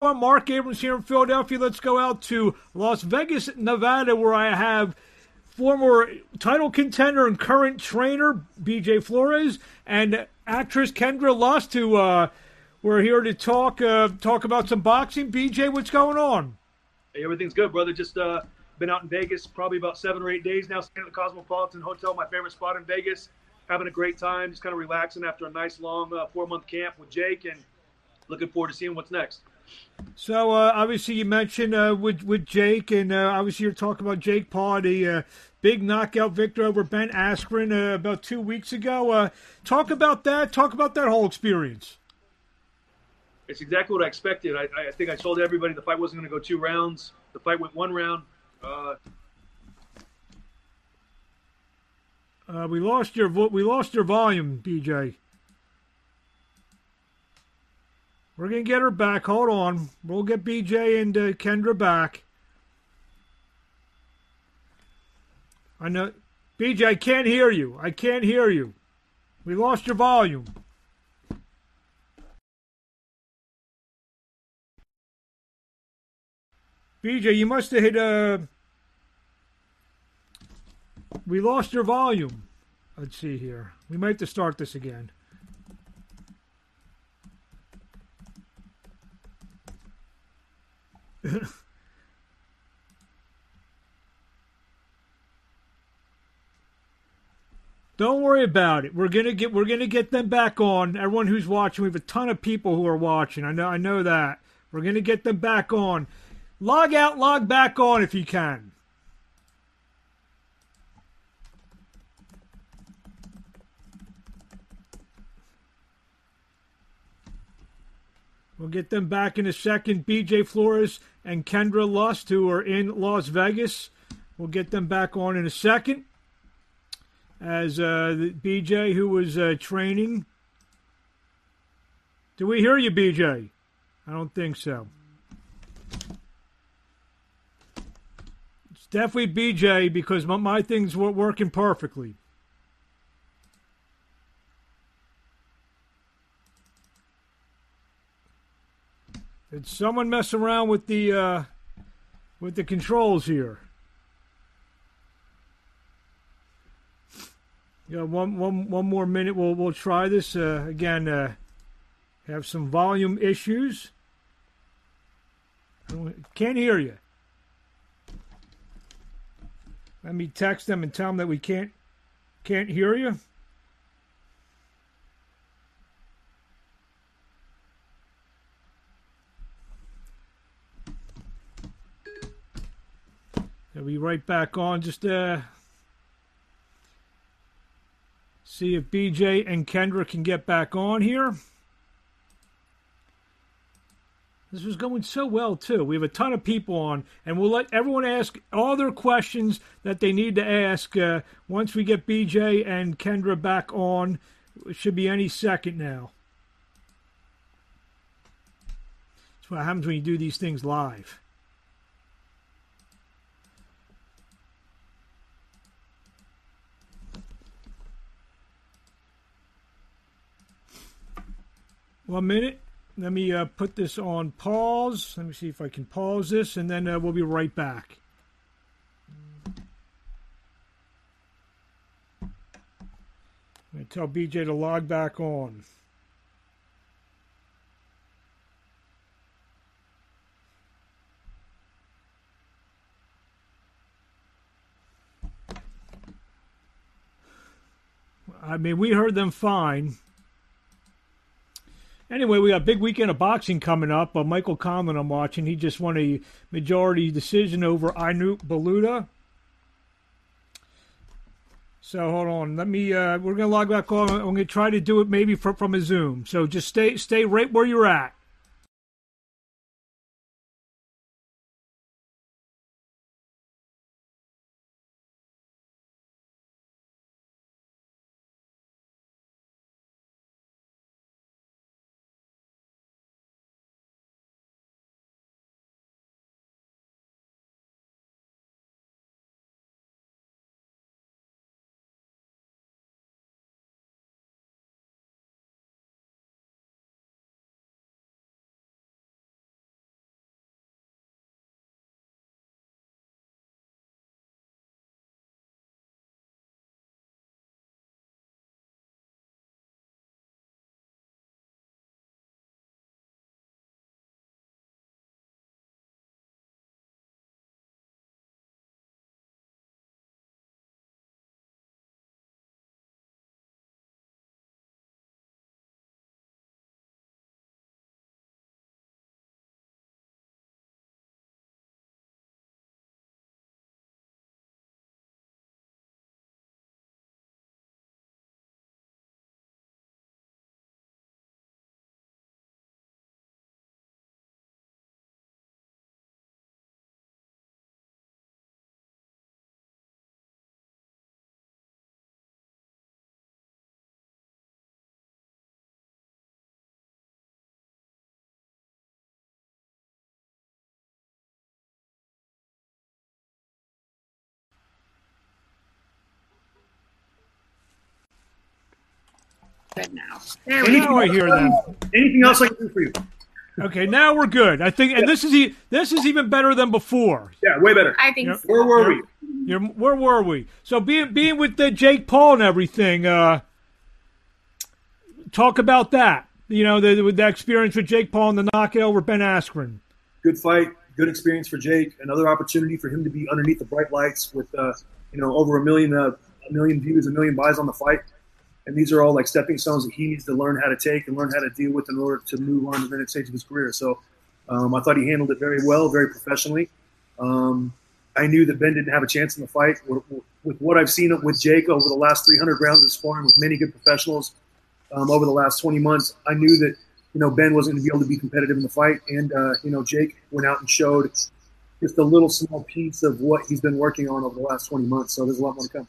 Marc Abrams here in Philadelphia. Let's go out to Las Vegas, Nevada, where I have former title contender and current trainer BJ Flores and actress Kendra Lust, who uh, we're here to talk uh, talk about some boxing. BJ, what's going on? Hey, everything's good, brother. Just uh, been out in Vegas probably about seven or eight days now, staying at the Cosmopolitan Hotel, my favorite spot in Vegas. Having a great time, just kind of relaxing after a nice long uh, four month camp with Jake, and looking forward to seeing what's next. So uh, obviously you mentioned uh, with with Jake, and uh, obviously you're talking about Jake Paul, the uh, big knockout victor over Ben Askren uh, about two weeks ago. Uh, talk about that. Talk about that whole experience. It's exactly what I expected. I, I think I told everybody the fight wasn't going to go two rounds. The fight went one round. we lost your vo- we lost your volume, BJ. We're going to get her back. Hold on. We'll get BJ and uh, Kendra back. I know. BJ, I can't hear you. I can't hear you. We lost your volume. BJ, you must have hit a. Uh, we lost your volume. Let's see here. We might have to start this again. Don't worry about it. We're gonna get we're gonna get them back on. Everyone who's watching, we have a ton of people who are watching. I know I know that. We're gonna get them back on. Log out, log back on if you can. We'll get them back in a second. BJ Flores and Kendra Lust, who are in Las Vegas. We'll get them back on in a second. As uh, BJ, who was uh, training. Do we hear you, BJ? I don't think so. It's definitely BJ because my, my things were working perfectly. Did someone mess around with the uh, with the controls here? Yeah, one, one, one more minute. We'll we'll try this uh, again. Uh, have some volume issues. Can't hear you. Let me text them and tell them that we can't can't hear you. I'll be right back on. Just uh, see if BJ and Kendra can get back on here. This was going so well, too. We have a ton of people on, and we'll let everyone ask all their questions that they need to ask uh, once we get BJ and Kendra back on. It should be any second now. That's what happens when you do these things live. One minute. Let me uh, put this on pause. Let me see if I can pause this, and then uh, we'll be right back. I'm going to tell BJ to log back on. I mean, we heard them fine. Anyway, we got a big weekend of boxing coming up. Uh, Michael Conlan, I'm watching. He just won a majority decision over Ionut Baluta. So hold on. Let me. Uh, we're gonna log back on. I'm gonna try to do it maybe from from a Zoom. So just stay stay right where you're at. Good now. There we go. I hear that. Anything else I can do for you? Okay, now we're good. I think, and this is e- this is even better than before. Yeah, way better. I think. Yep. So. Where were we? You're, where were we? So being being with the Jake Paul and everything. Uh, talk about that. You know, the, with that experience with Jake Paul and the knockout over Ben Askren. Good fight, good experience for Jake. Another opportunity for him to be underneath the bright lights with, uh, you know, over a million, uh, a million views, a million buys on the fight. And these are all like stepping stones that he needs to learn how to take and learn how to deal with in order to move on to the next stage of his career. So um, I thought he handled it very well, very professionally. Um, I knew that Ben didn't have a chance in the fight. With, what I've seen with Jake over the last 300 rounds of sparring with many good professionals um, over the last 20 months, I knew that you know Ben wasn't going to be able to be competitive in the fight. And uh, you know Jake went out and showed just a little small piece of what he's been working on over the last 20 months. So there's a lot more to come.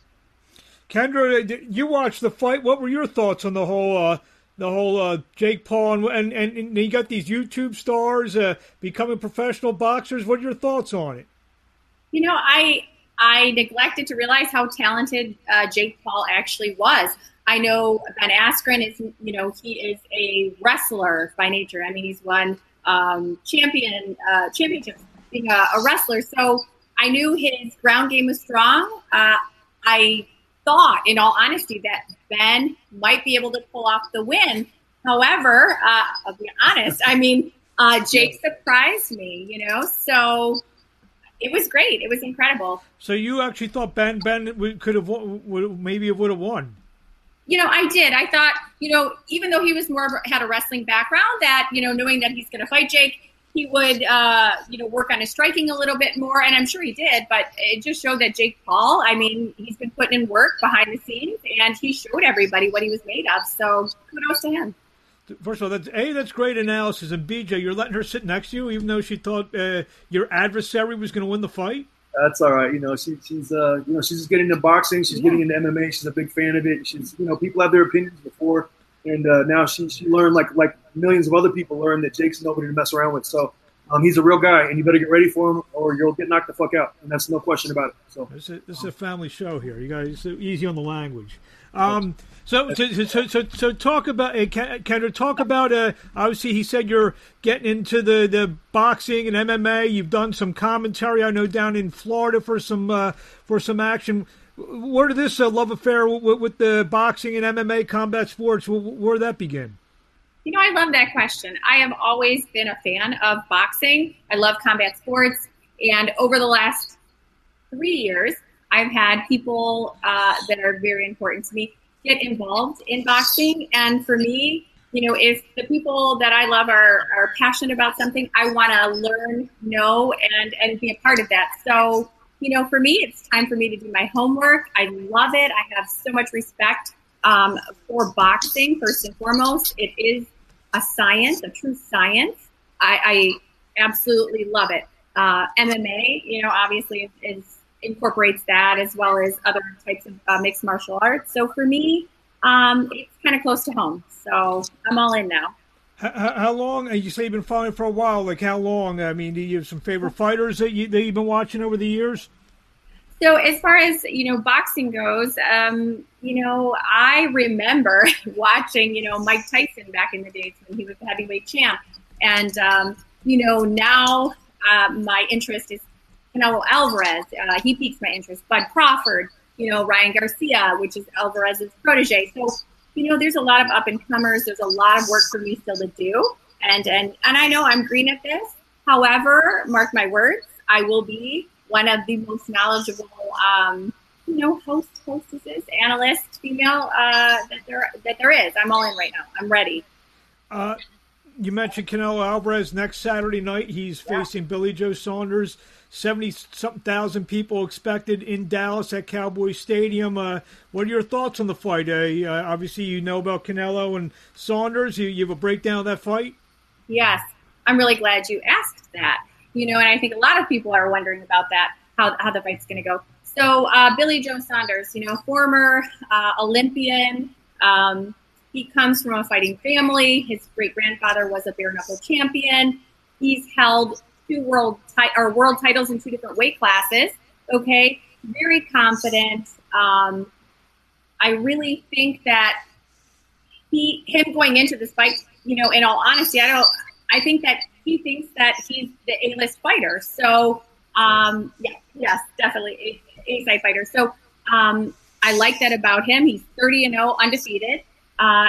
Kendra, you watched the fight. What were your thoughts on the whole uh, the whole uh, Jake Paul and, and and you got these YouTube stars uh, becoming professional boxers? What are your thoughts on it? You know, I I neglected to realize how talented uh, Jake Paul actually was. I know Ben Askren is, you know, he is a wrestler by nature. I mean, he's won um, champion uh, championships being a, a, wrestler. So I knew his ground game was strong. Uh, I thought, in all honesty, that Ben might be able to pull off the win. However, uh, I'll be honest. I mean, uh, Jake surprised me, you know. So it was great. It was incredible. So you actually thought Ben Ben could have would, maybe would have won. You know, I did. I thought, you know, even though he was more had a wrestling background, that you know, knowing that he's going to fight Jake, he would, uh, you know, work on his striking a little bit more, and I'm sure he did. But it just showed that Jake Paul, I mean, he's been putting in work behind the scenes, and he showed everybody what he was made of. So kudos to him. First of all, that's a that's great analysis, and BJ, you're letting her sit next to you, even though she thought uh, your adversary was going to win the fight. That's all right. You know, she, she's uh, you know, she's getting into boxing. She's yeah. getting into MMA. She's a big fan of it. She's, you know, people have their opinions before, and uh, now she she learned like like millions of other people learned that Jake's nobody to mess around with. So um, he's a real guy, and you better get ready for him, or you'll get knocked the fuck out, and that's no question about it. So this is, this is a family show here. You guys easy on the language. Um, so, so, so, so, so, talk about uh, Kendra. Talk about. Uh, obviously, he said you're getting into the, the boxing and MMA. You've done some commentary. I know down in Florida for some uh, for some action. Where did this uh, love affair with, with, the boxing and MMA combat sports? Where did that begin? You know, I love that question. I have always been a fan of boxing. I love combat sports, and over the last three years, I've had people uh, that are very important to me get involved in boxing. And for me, you know, if the people that I love are, are passionate about something, I want to learn, know, and, and be a part of that. So, you know, for me, it's time for me to do my homework. I love it. I have so much respect um, for boxing, first and foremost. It is a science, a true science. I, I absolutely love it. Uh, MMA, you know, obviously is, is incorporates that as well as other types of uh, mixed martial arts. So for me, um, it's kind of close to home. So I'm all in now. How, how, long? You say you've been following for a while. Like how long? I mean, do you have some favorite fighters that you that you've been watching over the years? So as far as you know, boxing goes, um, you know, I remember watching you know Mike Tyson back in the days when he was the heavyweight champ, and um, you know now uh, my interest is Canelo Alvarez. Uh, he piques my interest. Bud Crawford, you know, Ryan Garcia, which is Alvarez's protege. So, you know, there's a lot of up and comers. There's a lot of work for me still to do. And, and, and I know I'm green at this. However, mark my words, I will be one of the most knowledgeable, um, you know, host, hostesses, analyst, female uh, that there that there is. I'm all in right now. I'm ready. Uh, you mentioned Canelo Alvarez next Saturday night. He's yeah. facing Billy Joe Saunders. 70 something thousand people expected in Dallas at Cowboy Stadium. Uh, what are your thoughts on the fight? Uh, obviously, you know about Canelo and Saunders. You, you have a breakdown of that fight? Yes. I'm really glad you asked that. You know, and I think a lot of people are wondering about that, how, how the fight's going to go. So, uh, Billy Joe Saunders, you know, former uh, Olympian. Um, he comes from a fighting family. His great grandfather was a bare knuckle champion. He's held two world ti- or world titles in two different weight classes. Okay, very confident. Um, I really think that he him going into this fight, you know, in all honesty, I don't. I think that he thinks that he's the A-list fighter. So, um, yeah, yes, definitely a side fighter. So, um, I like that about him. He's 30 and 0, undefeated. Uh,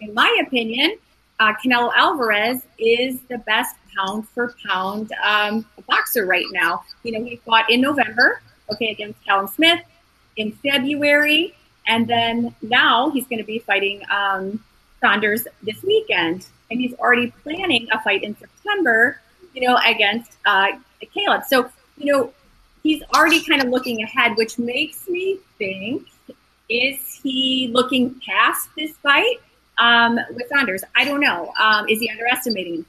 in my opinion, uh, Canelo Alvarez is the best pound for pound um, boxer right now. You know, he fought in November, okay, against Callum Smith, in February, and then now he's going to be fighting um, Saunders this weekend, and he's already planning a fight in September, you know, against uh, Caleb. So, you know, he's already kind of looking ahead, which makes me think is he looking past this fight um, with Saunders? I don't know. Um, is he underestimating?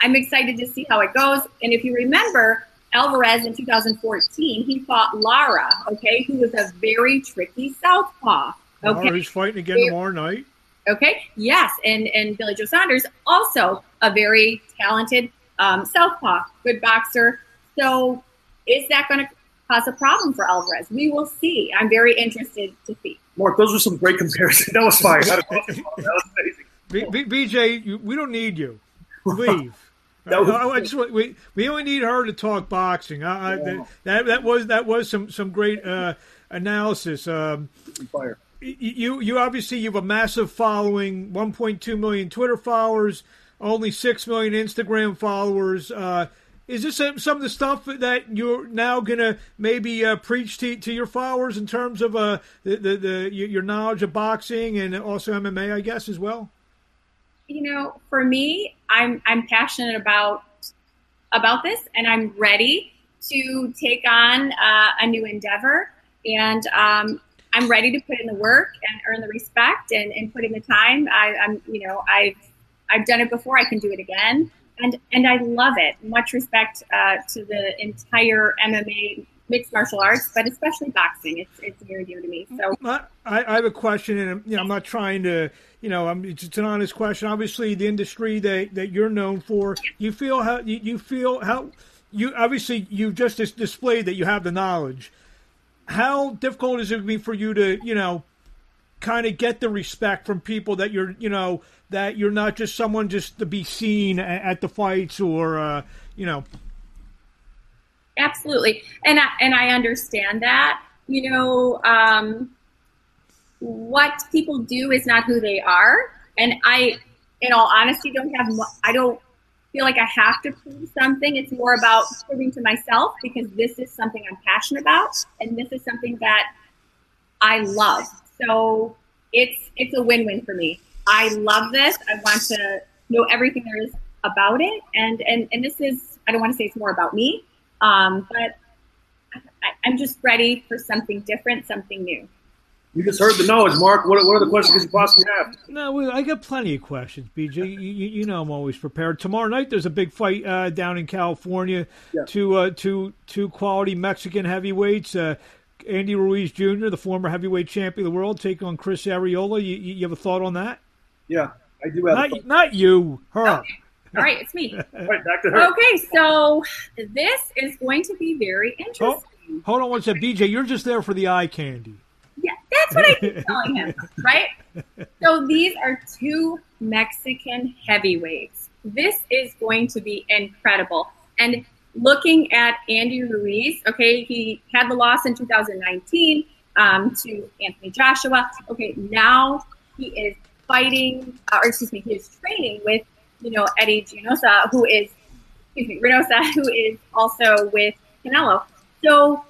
I'm excited to see how it goes. And if you remember, Alvarez in 2014, he fought Lara, okay, who was a very tricky southpaw. Okay, he's fighting again tomorrow night. Okay, yes, and and Billy Joe Saunders also a very talented um, southpaw, good boxer. So, is that going to cause a problem for Alvarez? We will see. I'm very interested to see. Marc, those were some great comparisons. That was fire. That was amazing. B- B- BJ, we don't need you. Leave. That was, I, I just, we we only need her to talk boxing. I, I, that that was that was some some great uh, analysis. Um, Fire. You you obviously you have a massive following, 1.2 million Twitter followers, only six million Instagram followers. Uh, is this some of the stuff that you're now going to maybe uh, preach to, to your followers in terms of uh, the, the, the your knowledge of boxing and also MMA, I guess, as well? you know, for me, I'm I'm passionate about about this, and I'm ready to take on uh, a new endeavor, and um, I'm ready to put in the work and earn the respect and, and put in the time. I, am you know, I've I've done it before. I can do it again, and and I love it. Much respect uh, to the entire MMA mixed martial arts, but especially boxing. It's it's very dear to me. So I, I have a question, and you know, I'm not trying to, you know, I'm it's an honest question. Obviously, the industry that that you're known for, you feel how you, you feel how you obviously you've just displayed that you have the knowledge. How difficult is it be for you to, you know, kind of get the respect from people that you're, you know, that you're not just someone just to be seen at, the fights or, uh, you know, absolutely. And I, and I understand that you know um, what people do is not who they are. And I in all honesty don't have I don't feel like I have to prove something. It's more about proving to myself because this is something I'm passionate about and this is something that I love. So it's it's a win-win for me. I love this. I want to know everything there is about it. And and and this is I don't want to say it's more about me um, but I, am just ready for something different, something new. You just heard the knowledge, Marc. What, what are the questions you possibly have? No, I got plenty of questions, BJ. You, you, you, know I'm always prepared. Tomorrow night there's a big fight uh, down in California. Yeah. Two uh, two two quality Mexican heavyweights. Uh, Andy Ruiz Jr., the former heavyweight champion of the world, take on Chris Arreola. You, you have a thought on that? Yeah, I do have. Not, not you, her. Okay. All right, it's me. right, back to her. Okay, so this is going to be very interesting. Oh, hold on one second. BJ, you're just there for the eye candy. Yeah, that's what I keep telling him, right? So these are two Mexican heavyweights. This is going to be incredible. And looking at Andy Ruiz, okay, he had the loss in 2019 um, to Anthony Joshua. Okay, now he is fighting, uh, or excuse me, he is training with you know, Eddie Gianosa, who is, excuse me, Reynosa, who is also with Canelo. So,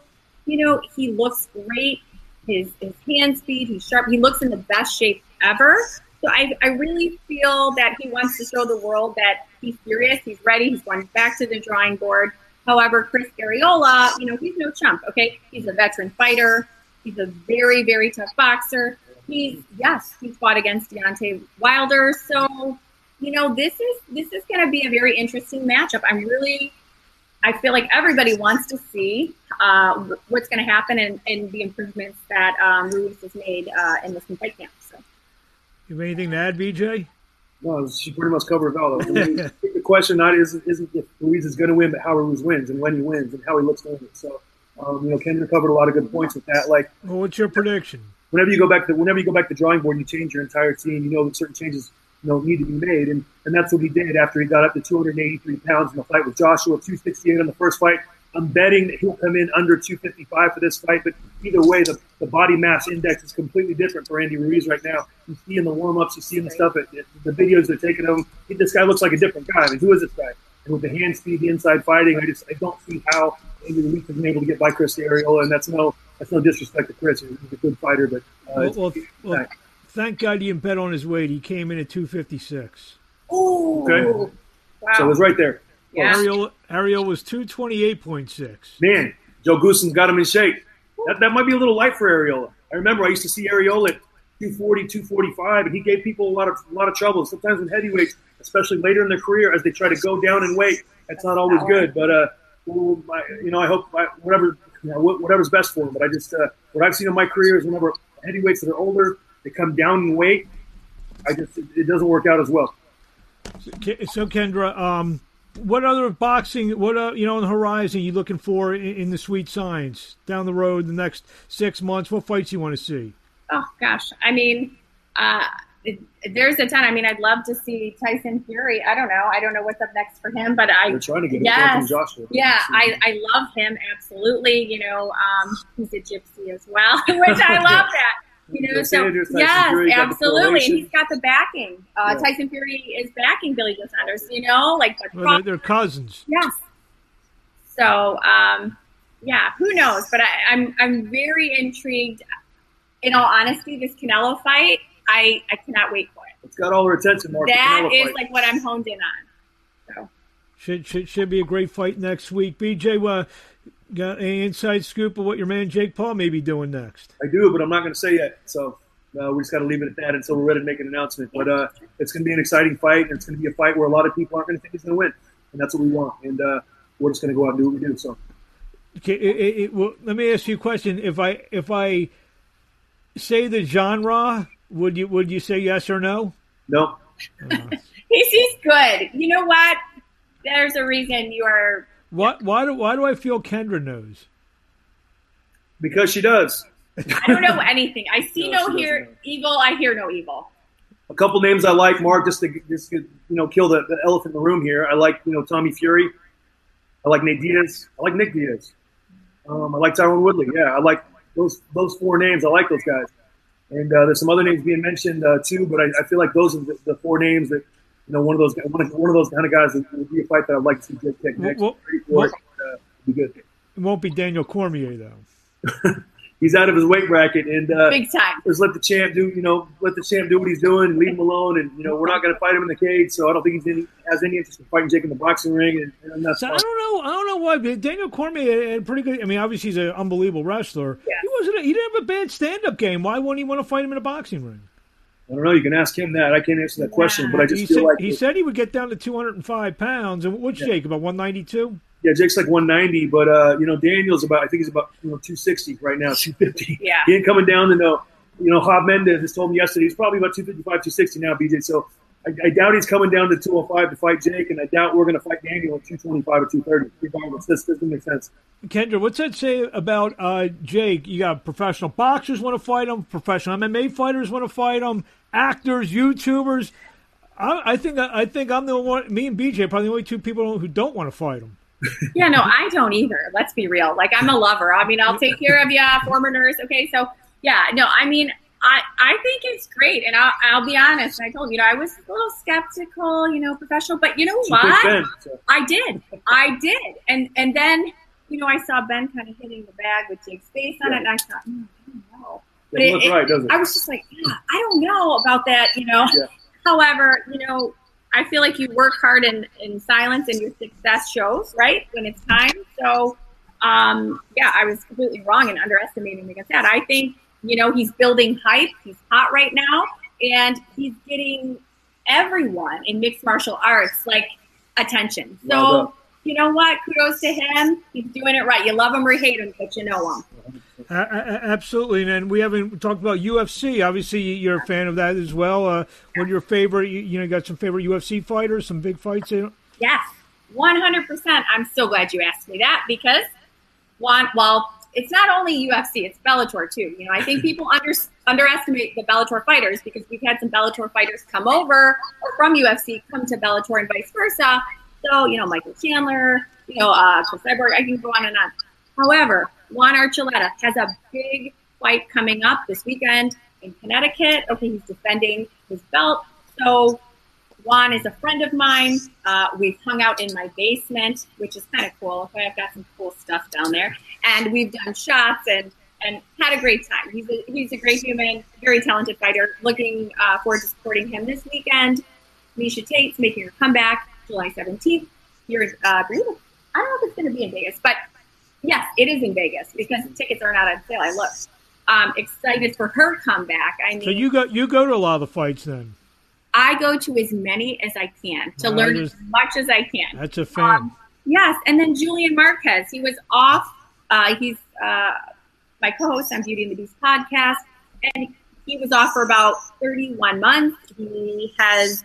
you know, he looks great. His, his hand speed, he's sharp. He looks in the best shape ever. So I, I really feel that he wants to show the world that he's serious, he's ready, he's going back to the drawing board. However, Chris Arreola, you know, he's no chump, okay? He's a veteran fighter. He's a very, very tough boxer. He's, yes, he's fought against Deontay Wilder. So you know, this is this is going to be a very interesting matchup. I'm really, I feel like everybody wants to see uh, what's going to happen and, and, the improvements that um, Ruiz has made uh, in this fight camp. So, you have anything to add, BJ? No, she pretty much covered it all. the question not isn't isn't if Ruiz is going to win, but how Ruiz wins and when he wins and how he looks doing it. So, um, you know, Kendra covered a lot of good points with that. Like, well, what's your prediction? whenever you go back to whenever you go back to the drawing board, and you change your entire team. You know that certain changes you know need to be made, and and that's what he did after he got up to 283 pounds in the fight with Joshua, 268 in the first fight. I'm betting that he'll come in under 255 for this fight, but either way, the, the body mass index is completely different for Andy Ruiz right now. You see in the warm ups, you see in the stuff, at, the videos they're taking of him. This guy looks like a different guy. I mean, who is this guy? And with the hand speed, the inside fighting, I just I don't see how Andy Ruiz has been able to get by Chris Arreola, and that's no that's no disrespect to Chris. He's a good fighter, but uh, well, well, well, thank God you didn't bet on his weight. He came in at 256. Ooh. Okay. Wow. So it was right there. Yeah. Arreola, Arreola was 228.6. Man, Joe Goossen's got him in shape. That, that might be a little light for Arreola. I remember I used to see Arreola at 240, 245, and he gave people a lot of a lot of trouble. Sometimes with heavyweights, especially later in their career, as they try to go down in weight, that's not always good. But uh, you know, I hope whatever you know, whatever's best for him. But I just uh, what I've seen in my career is whenever heavyweights that are older, they come down in weight. I just it doesn't work out as well. So Kendra, um, what other boxing? What uh, you know on the horizon? You looking for in, in, the sweet science down the road? The next six months, what fights you want to see? Oh gosh, I mean, uh, it, there's a ton. I mean, I'd love to see Tyson Fury. I don't know. I don't know what's up next for him, but I. They're trying to get yes, from Joshua. Yeah, I, I love him absolutely. You know, um, he's a gypsy as well, which I love that. You know, so Saunders, yes, absolutely, and he's got the backing. Uh, yeah. Tyson Fury is backing Billy Joe Saunders. You know, like well, they're, they're, cousins. Yes. So, um, yeah, who knows? But I, I'm I'm very intrigued. In all honesty, this Canelo fight, I I cannot wait for it. It's got all our attention. Marc, that is fight. like what I'm honed in on. So. Should, should should be a great fight next week. BJ, uh, Got any inside scoop of what your man Jake Paul may be doing next? I do, but I'm not going to say yet. So uh, we just got to leave it at that until we're ready to make an announcement. But uh, it's going to be an exciting fight, and it's going to be a fight where a lot of people aren't going to think he's going to win, and that's what we want. And uh, we're just going to go out and do what we do. So, okay, it, it, it, well, let me ask you a question. If I if I say the genre, would you would you say yes or no? No. he's he's good. You know what? There's a reason you are why, why, do, why do I feel Kendra knows? Because she does. I don't know anything. I see no, no hear evil. I hear no evil. A couple names I like, Marc, just to just you know kill the, the elephant in the room here. I like you know Tommy Fury. I like Nate Diaz. I like Nick Diaz. Um, I like Tyron Woodley. Yeah, I like those those four names. I like those guys. And uh, there's some other names being mentioned uh, too, but I, I, feel like those are the, the, four names that you know, one of those one of, one of those kind of guys that would be a fight that I'd like to see Jake take next. Well, well, uh, be good. It won't be Daniel Cormier though. he's out of his weight bracket, and uh, big time. Just let the champ do, you know, let the champ do what he's doing, leave him alone. And you know, we're not going to fight him in the cage, so I don't think he's any, has any interest in fighting Jake in the boxing ring. And, and that's so I don't know, I don't know why but Daniel Cormier had pretty good. I mean, obviously he's an unbelievable wrestler. Yeah. He wasn't. A, he didn't have a bad stand-up game. Why wouldn't he want to fight him in a boxing ring? I don't know. You can ask him that. I can't answer that question, but I just he feel said, like he said he would get down to 205 pounds. And what's yeah. Jake about 192? Yeah, Jake's like 190, but uh, you know Daniel's about I think he's about you know 260 right now, 250. Yeah, he ain't coming down to no. You know, Hob Mendez just told me yesterday he's probably about 255, 260 now, BJ. So I, I, doubt he's coming down to 205 to fight Jake, and I doubt we're going to fight Daniel at 225 or 230. Regardless, this doesn't make sense. Kendra, what's that say about uh, Jake? You got professional boxers want to fight him, professional MMA fighters want to fight him, actors, YouTubers. I, I think I think I'm the one. Me and BJ are probably the only two people who don't want to fight him. yeah, no, I don't either. Let's be real. Like I'm a lover. I mean, I'll take care of you, former nurse. Okay, so yeah, no, I mean, I I think it's great, and I'll, I'll be honest. I told you know I was a little skeptical, you know, professional, but you know what? I did, I did, and and then you know I saw Ben kind of hitting the bag with Jake's face on yeah. it, and I thought, mm, I don't know. But it, it, right, it? I was just like, yeah, I don't know about that, you know. Yeah. However, you know, I feel like you work hard in, in silence and your success shows, right? When it's time. So, um, yeah, I was completely wrong in underestimating against that. I think, you know, he's building hype. He's hot right now. And he's getting everyone in mixed martial arts like attention. So, well you know what? Kudos to him. He's doing it right. You love him or hate him, but you know him. Uh, absolutely, and we haven't talked about UFC. Obviously, you're a fan of that as well. Uh, what are your favorite? You, you know, got some favorite UFC fighters, some big fights. In? Yes, one hundred percent. I'm so glad you asked me that because one, well, it's not only UFC, it's Bellator too. You know, I think people under, underestimate the Bellator fighters because we've had some Bellator fighters come over from UFC come to Bellator and vice versa. So, you know, Michael Chandler, you know, uh, Cyborg, I can go on and on. However, Juan Archuleta has a big fight coming up this weekend in Connecticut. Okay, he's defending his belt. So Juan is a friend of mine. Uh, we've hung out in my basement, which is kind of cool. Okay, I've got some cool stuff down there, and we've done shots and and had a great time. He's a he's a great human, very talented fighter. Looking uh, forward to supporting him this weekend. Miesha Tate's making her comeback July 17th here in uh, I don't know if it's going to be in Vegas, but yes, it is in Vegas because the tickets are not on sale. I looked. Um, excited for her comeback. I mean, so you go you go to a lot of the fights then. I go to as many as I can to learn just, as much as I can. That's a fan. Um, yes, and then Julian Marquez, he was off. Uh, he's uh, my co-host on Beauty and the Beast podcast, and he was off for about 31 months. He has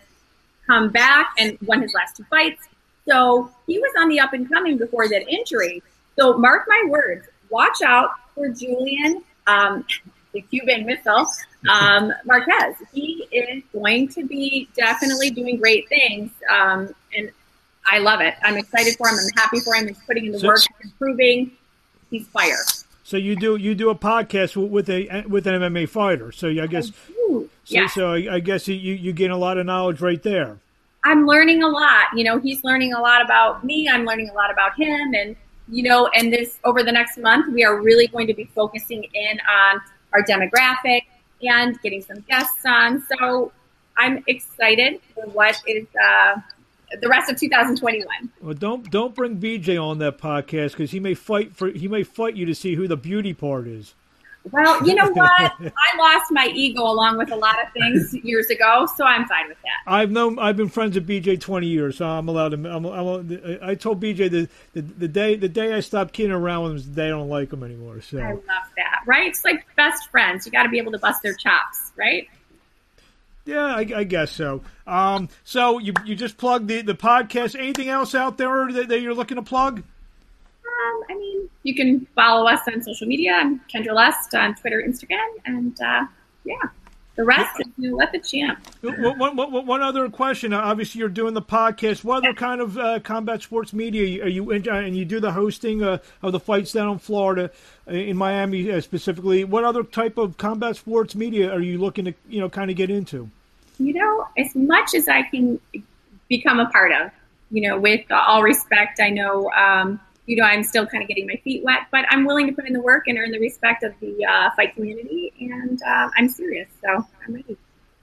come back and won his last two fights. So he was on the up and coming before that injury. So mark my words, watch out for Julian, um, the Cuban missile, um, Marquez. He is going to be definitely doing great things. Um, and I love it. I'm excited for him. I'm happy for him. He's putting in the work, improving. He's fire. So you do you do a podcast with a with an MMA fighter. So I guess so, yeah. so I guess you you gain a lot of knowledge right there. I'm learning a lot. You know, he's learning a lot about me. I'm learning a lot about him, and you know, and this over the next month, we are really going to be focusing in on our demographic and getting some guests on. So I'm excited for what is uh, the rest of 2021. Well, don't don't bring BJ on that podcast because he may fight for he may fight you to see who the beauty part is. Well, you know what? I lost my ego along with a lot of things years ago, so I'm fine with that. I've known I've been friends with BJ 20 years, so I'm allowed to. I'm, I'm, i told BJ the, the, the day the day I stopped kidding around with him, the day I don't like him anymore. So I love that. Right? It's like best friends. You got to be able to bust their chops, right? Yeah, I, I guess so. Um, so you you just plugged the the podcast. Anything else out there that, that you're looking to plug? Um, I mean, you can follow us on social media. I'm Kendra Lust on Twitter, Instagram, and uh, yeah. The rest is you know, let the champ. One, one, one other question. Obviously, you're doing the podcast. What other kind of uh, combat sports media are you in? And you do the hosting uh, of the fights down in Florida, uh, in Miami uh, specifically. What other type of combat sports media are you looking to, you know, kind of get into? You know, as much as I can become a part of. You know, with all respect, I know. Um, you know, I'm still kind of getting my feet wet, but I'm willing to put in the work and earn the respect of the uh, fight community, and uh, I'm serious, so I'm ready.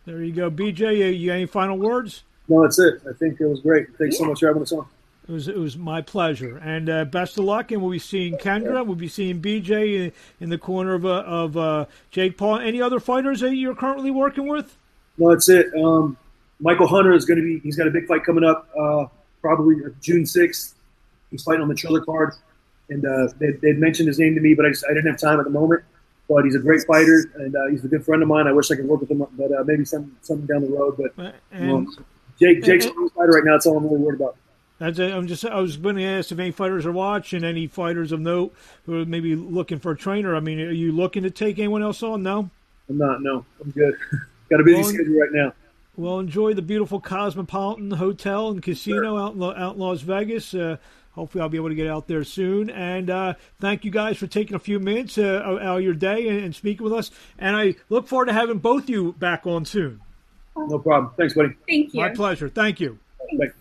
There you go, BJ. You, any final words? No, that's it. I think it was great. Thanks yeah. so much for having us on. It was, it was my pleasure, and uh, best of luck. And we'll be seeing Kendra. We'll be seeing BJ in, in the corner of uh, of uh, Jake Paul. Any other fighters that you're currently working with? No, that's it. Um, Michael Hunter is going to be. He's got a big fight coming up, uh, probably June sixth. He's fighting on the Triller card, and uh, they, would mentioned his name to me, but I, just, I didn't have time at the moment. But he's a great fighter, and uh, he's a good friend of mine. I wish I could work with him, but uh, maybe some something down the road. But and, Jake, Jake's and, a fighter right now. That's all I'm really worried about. That's it. I'm just. I was going to ask if any fighters are watching, any fighters of note who are maybe looking for a trainer. I mean, are you looking to take anyone else on? No. I'm not. No, I'm good. Got a busy well, schedule right now. Well, enjoy the beautiful Cosmopolitan Hotel and Casino sure. out in, out in Las Vegas. Uh, hopefully I'll be able to get out there soon. And uh, thank you guys for taking a few minutes uh, out of your day and, and, speaking with us. And I look forward to having both you back on soon. No problem. Thanks, buddy. Thank you. My pleasure. Thank you. Thanks.